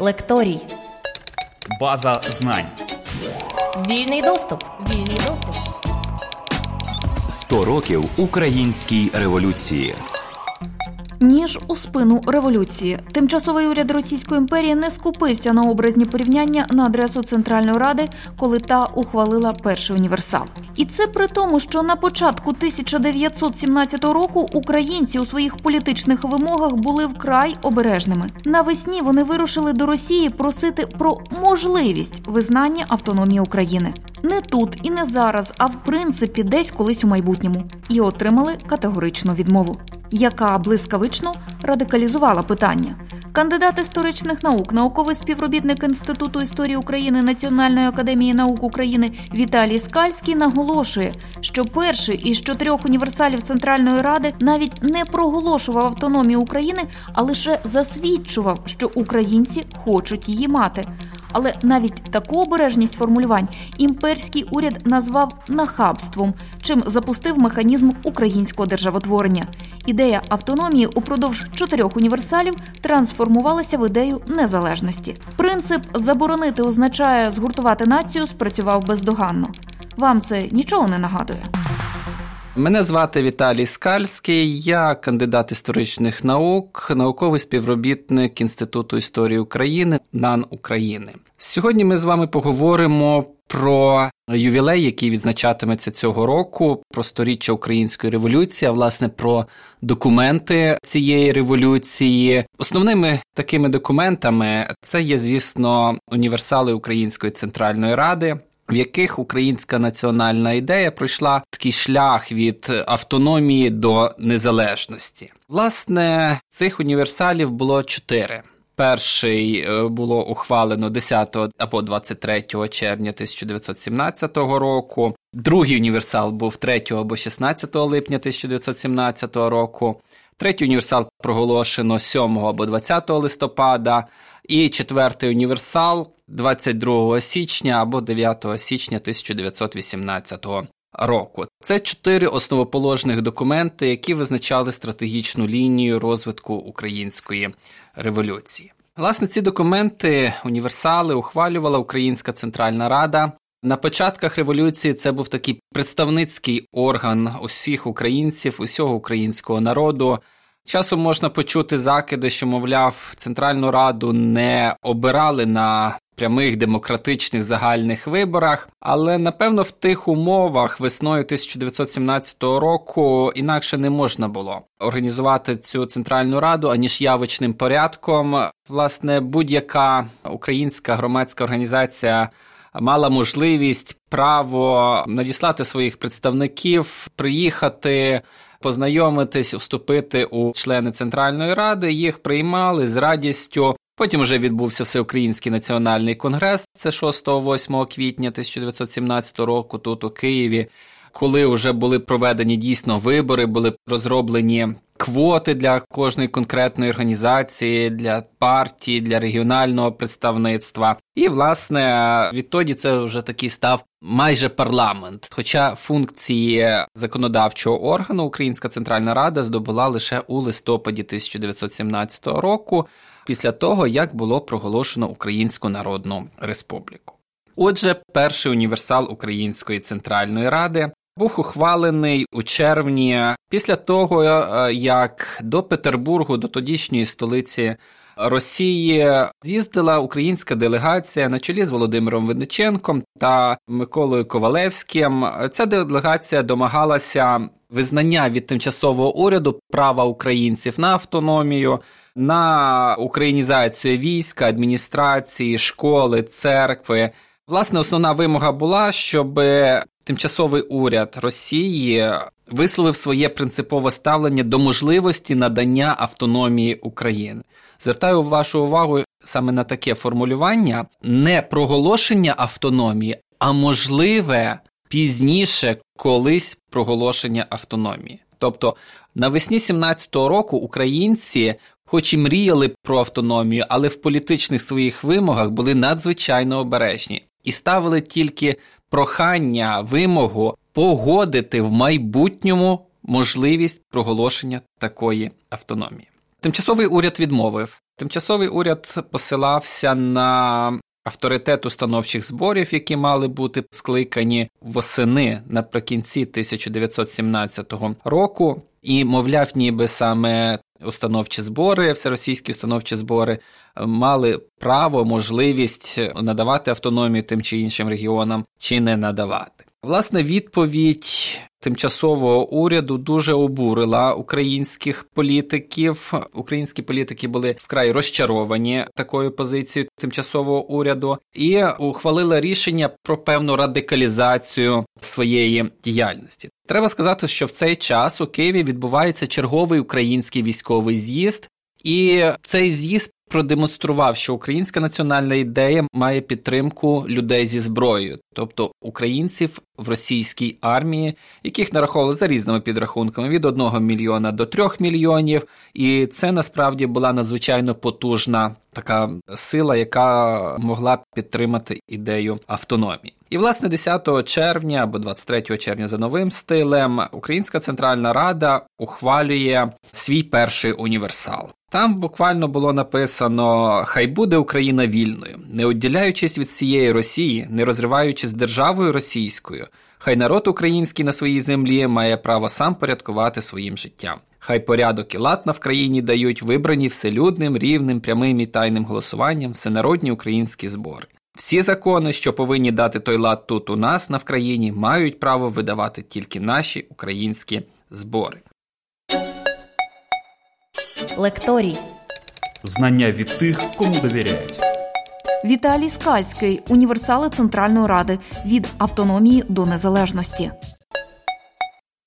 Лекторій. База знань. Вільний доступ. Вільний доступ. 100 років українській революції. Ніж у спину революції. Тимчасовий уряд Російської імперії не скупився на образні порівняння на адресу Центральної ради, коли та ухвалила перший універсал. І це при тому, що на початку 1917 року українці у своїх політичних вимогах були вкрай обережними. Навесні вони вирушили до Росії просити про можливість визнання автономії України. Не тут і не зараз, а в принципі, десь колись у майбутньому, і отримали категоричну відмову яка блискавично радикалізувала питання. Кандидат історичних наук, науковий співробітник Інституту історії України Національної академії наук України Віталій Скальський наголошує, що перший із чотирьох універсалів Центральної Ради навіть не проголошував автономію України, а лише засвідчував, що українці хочуть її мати. Але навіть таку обережність формулювань імперський уряд назвав нахабством, чим запустив механізм українського державотворення. Ідея автономії упродовж чотирьох універсалів трансформувалася в ідею незалежності. Принцип заборонити означає згуртувати націю спрацював бездоганно. Вам це нічого не нагадує. Мене звати Віталій Скальський, я кандидат історичних наук, науковий співробітник Інституту історії України НАН України. Сьогодні ми з вами поговоримо про ювілей, який відзначатиметься цього року, про сторіччя української революції, а власне про документи цієї революції. Основними такими документами це є, звісно, універсали Української центральної ради в яких українська національна ідея пройшла такий шлях від автономії до незалежності. Власне, цих універсалів було чотири. Перший е, було ухвалено 10 або 23 червня 1917 року. Другий універсал був 3 або 16 липня 1917 року. Третій універсал проголошено 7 або 20 листопада. І четвертий універсал 22 січня або 9 січня 1918 року. Це чотири основоположних документи, які визначали стратегічну лінію розвитку української революції. Власне, ці документи, універсали, ухвалювала Українська Центральна Рада. На початках революції це був такий представницький орган усіх українців, усього українського народу. Часом можна почути закиди, що, мовляв, Центральну Раду не обирали на прямих демократичних загальних виборах, але напевно в тих умовах весною 1917 року інакше не можна було організувати цю центральну раду аніж явочним порядком. Власне, будь-яка українська громадська організація. Мала можливість право надіслати своїх представників, приїхати, познайомитись, вступити у члени Центральної Ради. Їх приймали з радістю. Потім вже відбувся Всеукраїнський національний конгрес. Це 6-8 квітня 1917 року, тут у Києві, коли вже були проведені дійсно вибори, були розроблені квоти для кожної конкретної організації, для партії, для регіонального представництва. І, власне, відтоді це вже такий став майже парламент. Хоча функції законодавчого органу Українська Центральна Рада здобула лише у листопаді 1917 року, після того як було проголошено Українську Народну Республіку. Отже, перший універсал Української центральної ради був ухвалений у червні після того, е, як до Петербургу, до тодішньої столиці Росії, з'їздила українська делегація на чолі з Володимиром Винниченком та Миколою Ковалевським. Ця делегація домагалася визнання від тимчасового уряду права українців на автономію. На українізацію війська, адміністрації, школи, церкви. Власне, основна вимога була, щоб тимчасовий уряд Росії висловив своє принципове ставлення до можливості надання автономії України. Звертаю вашу увагу саме на таке формулювання: не проголошення автономії, а можливе пізніше колись проголошення автономії. Тобто навесні 17-го року українці. Хоч і мріяли про автономію, але в політичних своїх вимогах були надзвичайно обережні і ставили тільки прохання, вимогу погодити в майбутньому можливість проголошення такої автономії. Тимчасовий уряд відмовив Тимчасовий уряд посилався на авторитет установчих зборів, які мали бути скликані восени наприкінці 1917 року, і мовляв, ніби саме установчі збори, всеросійські установчі збори мали право, можливість надавати автономію тим чи іншим регіонам, чи не надавати. Власне, відповідь тимчасового уряду дуже обурила українських політиків. Українські політики були вкрай розчаровані такою позицією тимчасового уряду і ухвалили рішення про певну радикалізацію своєї діяльності. Треба сказати, що в цей час у Києві відбувається черговий український військовий з'їзд, і цей з'їзд продемонстрував, що українська національна ідея має підтримку людей зі зброєю, тобто українців в російській армії, яких нараховували за різними підрахунками від 1 мільйона до 3 мільйонів, і це насправді була надзвичайно потужна така сила, яка могла підтримати ідею автономії. І власне 10 червня або 23 червня за новим стилем Українська Центральна Рада ухвалює свій перший універсал. Там буквально було написано: Хай буде Україна вільною, не відділяючись від цієї Росії, не розриваючись державою російською, хай народ український на своїй землі має право сам порядкувати своїм життям. Хай порядок і лад на в країні дають вибрані вселюдним, рівним, прямим і тайним голосуванням всенародні українські збори. Всі закони, що повинні дати той лад тут у нас на Вкраїні, мають право видавати тільки наші українські збори. Лекторій. Знання від тих, кому довіряють. Віталій Скальський, універсали Центральної Ради від автономії до незалежності.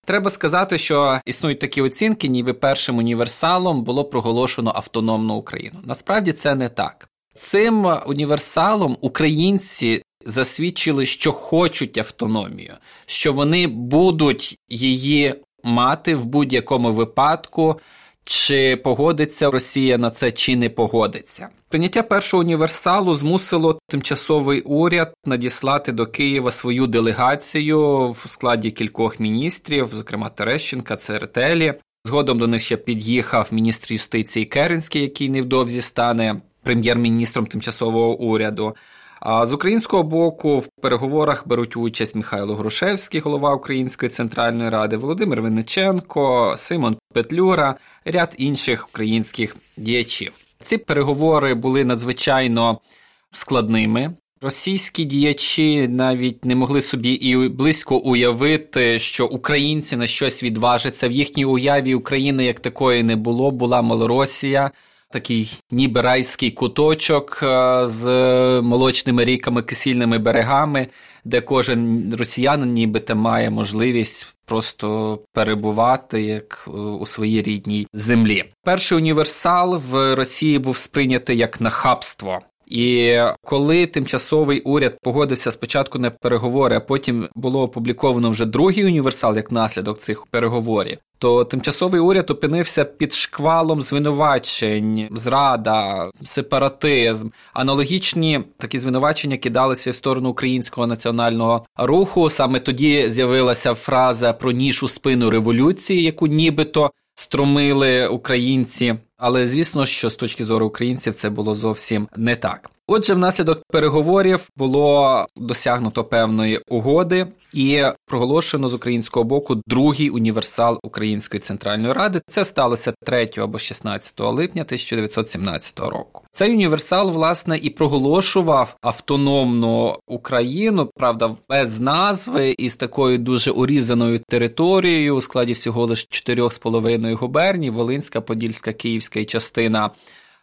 Треба сказати, що існують такі оцінки, ніби першим універсалом було проголошено автономну Україну. Насправді це не так. Цим універсалом українці засвідчили, що хочуть автономію, що вони будуть її мати в будь-якому випадку. Чи погодиться Росія на це, чи не погодиться? Прийняття першого універсалу змусило тимчасовий уряд надіслати до Києва свою делегацію в складі кількох міністрів, зокрема Терещенка, Церетелі. Згодом до них ще під'їхав міністр юстиції Керенський, який невдовзі стане прем'єр-міністром тимчасового уряду. А з українського боку в переговорах беруть участь Михайло Грушевський, голова Української центральної ради, Володимир Винниченко, Симон Петлюра, ряд інших українських діячів. Ці переговори були надзвичайно складними. Російські діячі навіть не могли собі і близько уявити, що українці на щось відважаться. В їхній уяві України як такої не було, була Малоросія такий ніби райський куточок е, з молочними ріками, кисільними берегами, де кожен росіянин нібито має можливість просто перебувати як е, у своїй рідній землі. Перший універсал в Росії був сприйнятий як нахабство. І коли тимчасовий уряд погодився спочатку на переговори, а потім було опубліковано вже другий універсал як наслідок цих переговорів, то тимчасовий уряд опинився під шквалом звинувачень, зрада, сепаратизм. Аналогічні такі звинувачення кидалися в сторону українського національного руху. Саме тоді з'явилася фраза про ніж у спину революції, яку нібито струмили українці. Але звісно, що з точки зору українців це було зовсім не так. Отже, внаслідок переговорів було досягнуто певної угоди і проголошено з українського боку другий універсал Української центральної ради. Це сталося 3 або 16 липня 1917 року. Цей універсал власне і проголошував автономну Україну, правда, без назви і з такою дуже урізаною територією у складі всього лише 4,5 губерній: Волинська, Подільська, Київська і частина.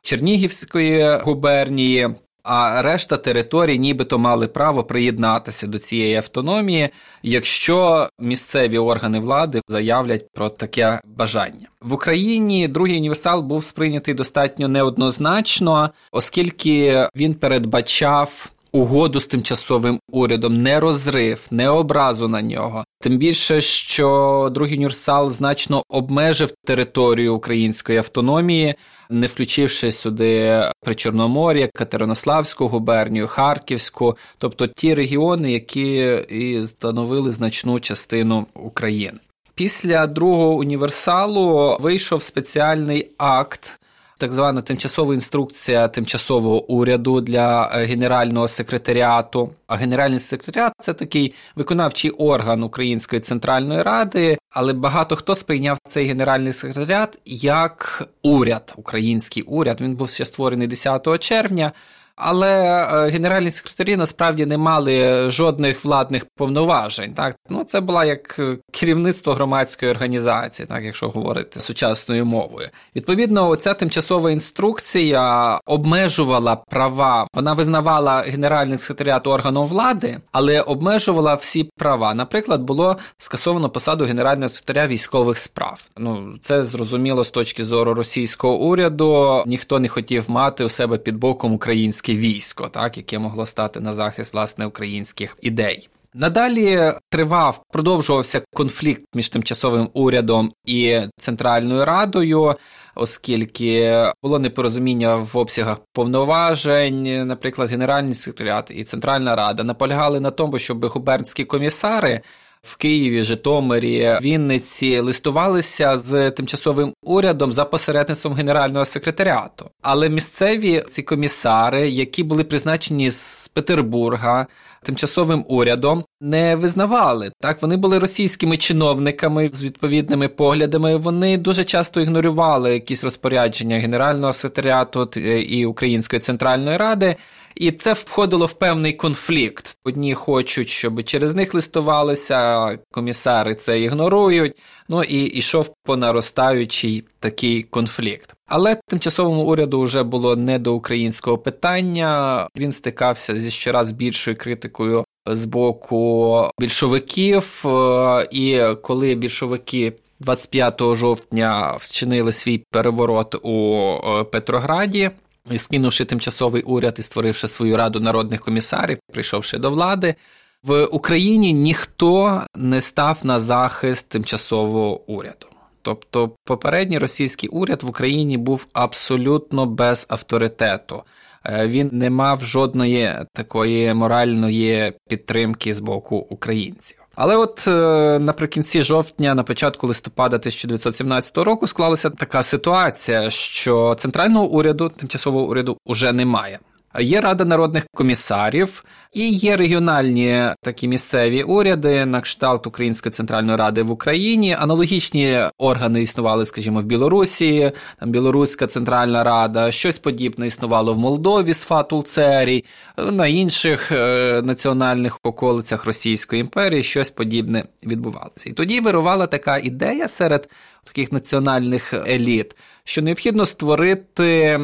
Чернігівської губернії, а решта територій нібито мали право приєднатися до цієї автономії, якщо місцеві органи влади заявлять про таке бажання в Україні. Другий універсал був сприйнятий достатньо неоднозначно, оскільки він передбачав. Угоду з тимчасовим урядом, не розрив, не образу на нього. Тим більше, що другий універсал значно обмежив територію української автономії, не включивши сюди Причорномор'я, Катеринославську губернію, Харківську, тобто ті регіони, які і становили значну частину України. Після другого універсалу вийшов спеціальний акт так звана тимчасова інструкція тимчасового уряду для е, генерального секретаріату. А генеральний секретаріат це такий виконавчий орган Української центральної ради, але багато хто сприйняв цей генеральний секретаріат як уряд, український уряд. Він був ще створений 10 червня. Але е, генеральні секретарі насправді не мали жодних владних повноважень. Так, ну це була як е, керівництво громадської організації, так якщо говорити сучасною мовою. Відповідно, ця тимчасова інструкція обмежувала права. Вона визнавала генеральний секретаріат органом влади, але обмежувала всі права. Наприклад, було скасовано посаду генерального секретаря військових справ. Ну це зрозуміло з точки зору російського уряду. Ніхто не хотів мати у себе під боком український українське військо, так яке могло стати на захист власне українських ідей. Надалі тривав, продовжувався конфлікт між тимчасовим урядом і Центральною Радою, оскільки було непорозуміння в обсягах повноважень, наприклад, Генеральний секретаріат і Центральна Рада наполягали на тому, щоб губернські комісари в Києві, Житомирі, Вінниці листувалися з тимчасовим урядом за посередництвом генерального секретаріату. Але місцеві ці комісари, які були призначені з Петербурга тимчасовим урядом, не визнавали так. Вони були російськими чиновниками з відповідними поглядами. Вони дуже часто ігнорували якісь розпорядження генерального секретаріату і Української центральної ради. І це входило в певний конфлікт. Одні хочуть, щоб через них листувалися, комісари це ігнорують. Ну і йшов по наростаючий такий конфлікт. Але тимчасовому уряду вже було не до українського питання. Він стикався зі щораз більшою критикою з боку більшовиків. Е, і коли більшовики 25 жовтня вчинили свій переворот у е, Петрограді скинувши тимчасовий уряд і створивши свою раду народних комісарів, прийшовши до влади. В Україні ніхто не став на захист тимчасового уряду. Тобто попередній російський уряд в Україні був абсолютно без авторитету. Е, він не мав жодної такої моральної підтримки з боку українців. Але от е, наприкінці жовтня, на початку листопада 1917 року, склалася така ситуація, що центрального уряду, тимчасового уряду, уже немає. Є рада народних комісарів і є регіональні такі місцеві уряди на кшталт Української центральної ради в Україні. Аналогічні органи існували, скажімо, в Білорусі, там Білоруська центральна рада, щось подібне існувало в Молдові з Фатулцерій, на інших е, національних околицях Російської імперії щось подібне відбувалося. І тоді вирувала така ідея серед таких національних еліт, що необхідно створити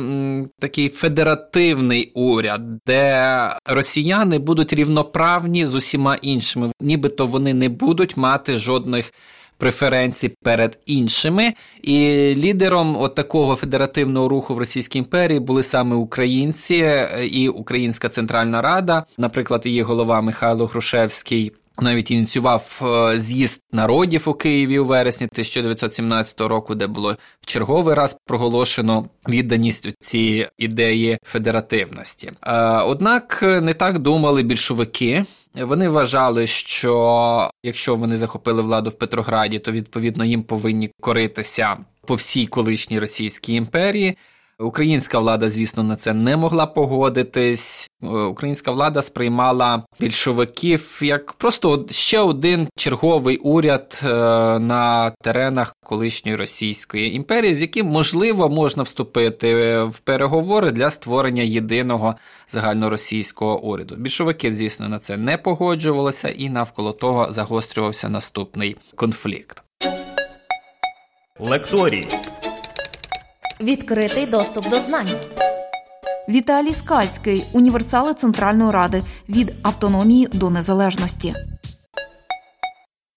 такий федеративний уряд, де росіяни будуть рівноправні з усіма іншими, нібито вони не будуть мати жодних. Преференцій перед іншими, і лідером от такого федеративного руху в Російській імперії були саме українці і Українська Центральна Рада, наприклад, її голова Михайло Грушевський навіть ініціював е, з'їзд народів у Києві у вересні 1917 року, де було в черговий раз проголошено відданість у ідеї федеративності. Е, однак не так думали більшовики. Вони вважали, що якщо вони захопили владу в Петрограді, то відповідно їм повинні коритися по всій колишній Російській імперії. Українська влада, звісно, на це не могла погодитись. Е, українська влада сприймала більшовиків як просто ще один черговий уряд е, на теренах колишньої Російської імперії, з яким можливо можна вступити в переговори для створення єдиного загальноросійського уряду. Більшовики, звісно, на це не погоджувалися, і навколо того загострювався наступний конфлікт. Лекторії Відкритий доступ до знань. Віталій Скальський, універсали Центральної Ради від автономії до незалежності.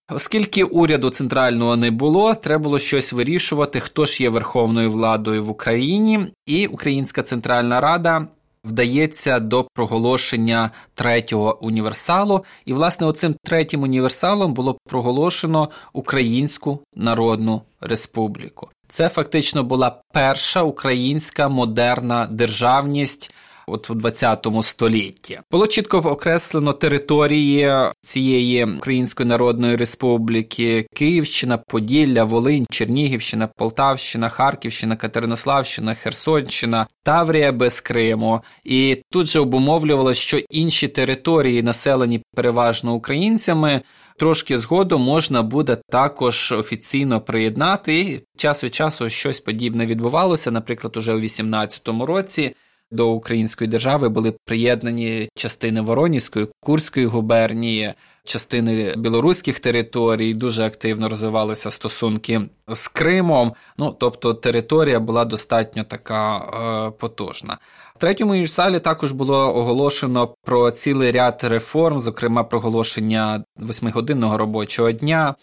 Оскільки уряду центрального не було, треба було щось вирішувати, хто ж є верховною владою в Україні, і Українська Центральна Рада вдається до проголошення третього універсалу. І, власне, оцим третім універсалом було проголошено Українську Народну Республіку. Це фактично була перша українська модерна державність. От у 20 столітті. Було чітко окреслено території цієї Української Народної Республіки: Київщина, Поділля, Волинь, Чернігівщина, Полтавщина, Харківщина, Катеринославщина, Херсонщина, Таврія без Криму. І тут же обумовлювалося, що інші території, населені переважно українцями. Трошки згодом можна буде також офіційно приєднати. І час від часу щось подібне відбувалося. Наприклад, уже у 18-му році до української держави були приєднані частини Воронівської, Курської губернії, частини білоруських територій. Дуже активно розвивалися стосунки з Кримом. Ну тобто територія була достатньо така е, потужна. Третьому універсалі також було оголошено про цілий ряд реформ, зокрема проголошення восьмигодинного робочого дня.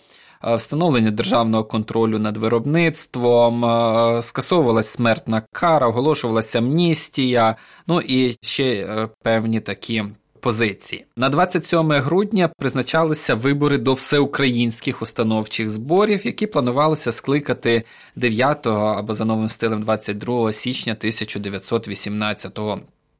Е, встановлення державного контролю над виробництвом, е, скасовувалась смертна кара, оголошувалася амністія, ну і ще е, певні такі. Позиції на 27 грудня призначалися вибори до всеукраїнських установчих зборів, які планувалося скликати 9 або за новим стилем 22 січня 1918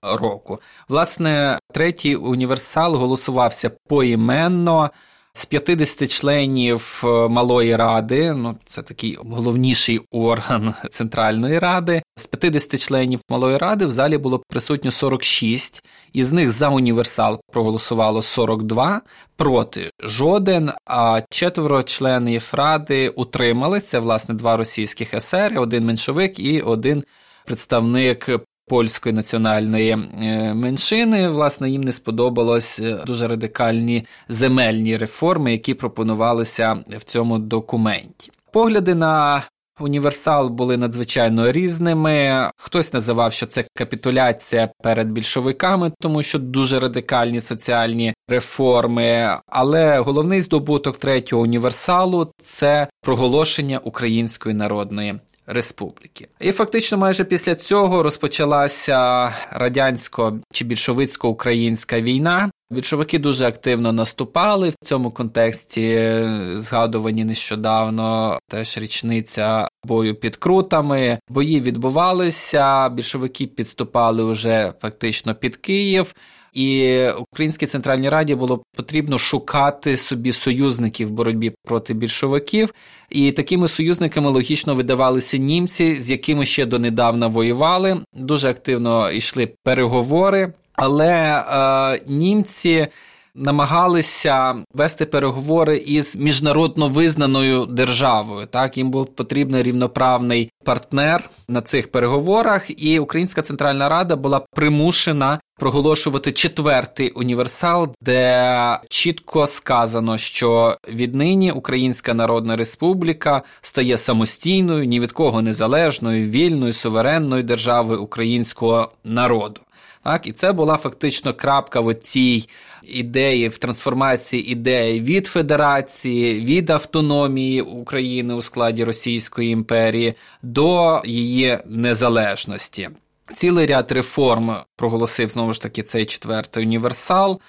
року. Власне, третій універсал голосувався поіменно. З 50 членів е, малої ради, ну це такий головніший орган Центральної ради. З 50 членів малої ради в залі було присутньо 46, із них за універсал проголосувало 42, проти жоден. А четверо членів ради утрималися. Це власне два російських есери, один меншовик і один представник польської національної е, меншини. Власне, їм не сподобалось е, дуже радикальні земельні реформи, які пропонувалися в цьому документі. Погляди на Універсал були надзвичайно різними. Хтось називав, що це капітуляція перед більшовиками, тому що дуже радикальні соціальні реформи. Але головний здобуток третього універсалу це проголошення Української народної республіки. І фактично, майже після цього розпочалася радянсько чи більшовицько-українська війна. Більшовики дуже активно наступали в цьому контексті. Згадувані нещодавно теж річниця бою під крутами. Бої відбувалися. Більшовики підступали вже фактично під Київ. І Українській центральній раді було потрібно шукати собі союзників в боротьбі проти більшовиків, і такими союзниками логічно видавалися німці, з якими ще донедавна воювали. Дуже активно йшли переговори, але е, німці намагалися вести переговори із міжнародно визнаною державою. Так їм був потрібний рівноправний партнер на цих переговорах, і Українська Центральна Рада була примушена проголошувати четвертий універсал, де чітко сказано, що віднині Українська Народна Республіка стає самостійною, ні від кого незалежною, вільною, суверенною державою українського народу. Так, І це була фактично крапка в цій ідеї, в трансформації ідеї від федерації, від автономії України у складі Російської імперії до її незалежності. Цілий ряд реформ проголосив знову ж таки цей четвертий універсал.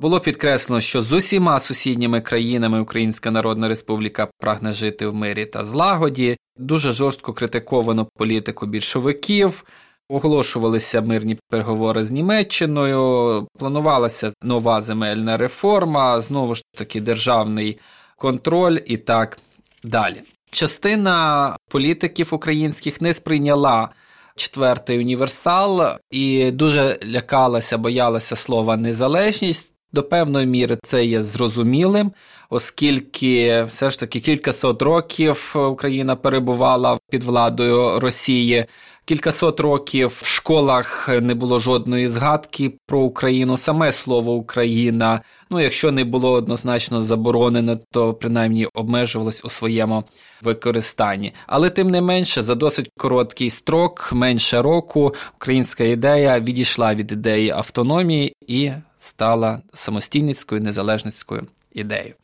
Було підкреслено, що з усіма сусідніми країнами Українська Народна Республіка прагне жити в мирі та злагоді. Дуже жорстко критиковано політику більшовиків. Оголошувалися мирні переговори з Німеччиною, планувалася нова земельна реформа, знову ж таки державний контроль і так далі. Частина політиків українських не сприйняла четвертий універсал і дуже лякалася, боялася слова незалежність. До певної міри це є зрозумілим, оскільки все ж таки кількасот років Україна перебувала під владою Росії. Кількасот років в школах не було жодної згадки про Україну. Саме слово Україна. Ну, якщо не було однозначно заборонено, то принаймні обмежувалось у своєму використанні. Але тим не менше, за досить короткий строк, менше року, українська ідея відійшла від ідеї автономії і стала самостійницькою незалежницькою ідеєю.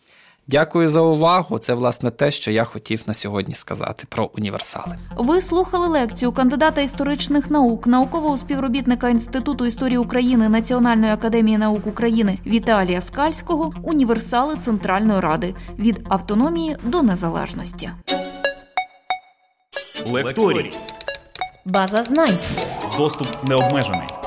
Дякую за увагу. Це власне те, що я хотів на сьогодні сказати про універсали. Ви слухали лекцію кандидата історичних наук, наукового співробітника Інституту історії України Національної академії наук України Віталія Скальського Універсали Центральної Ради від автономії до незалежності. Лекторій. База знань. Доступ необмежений.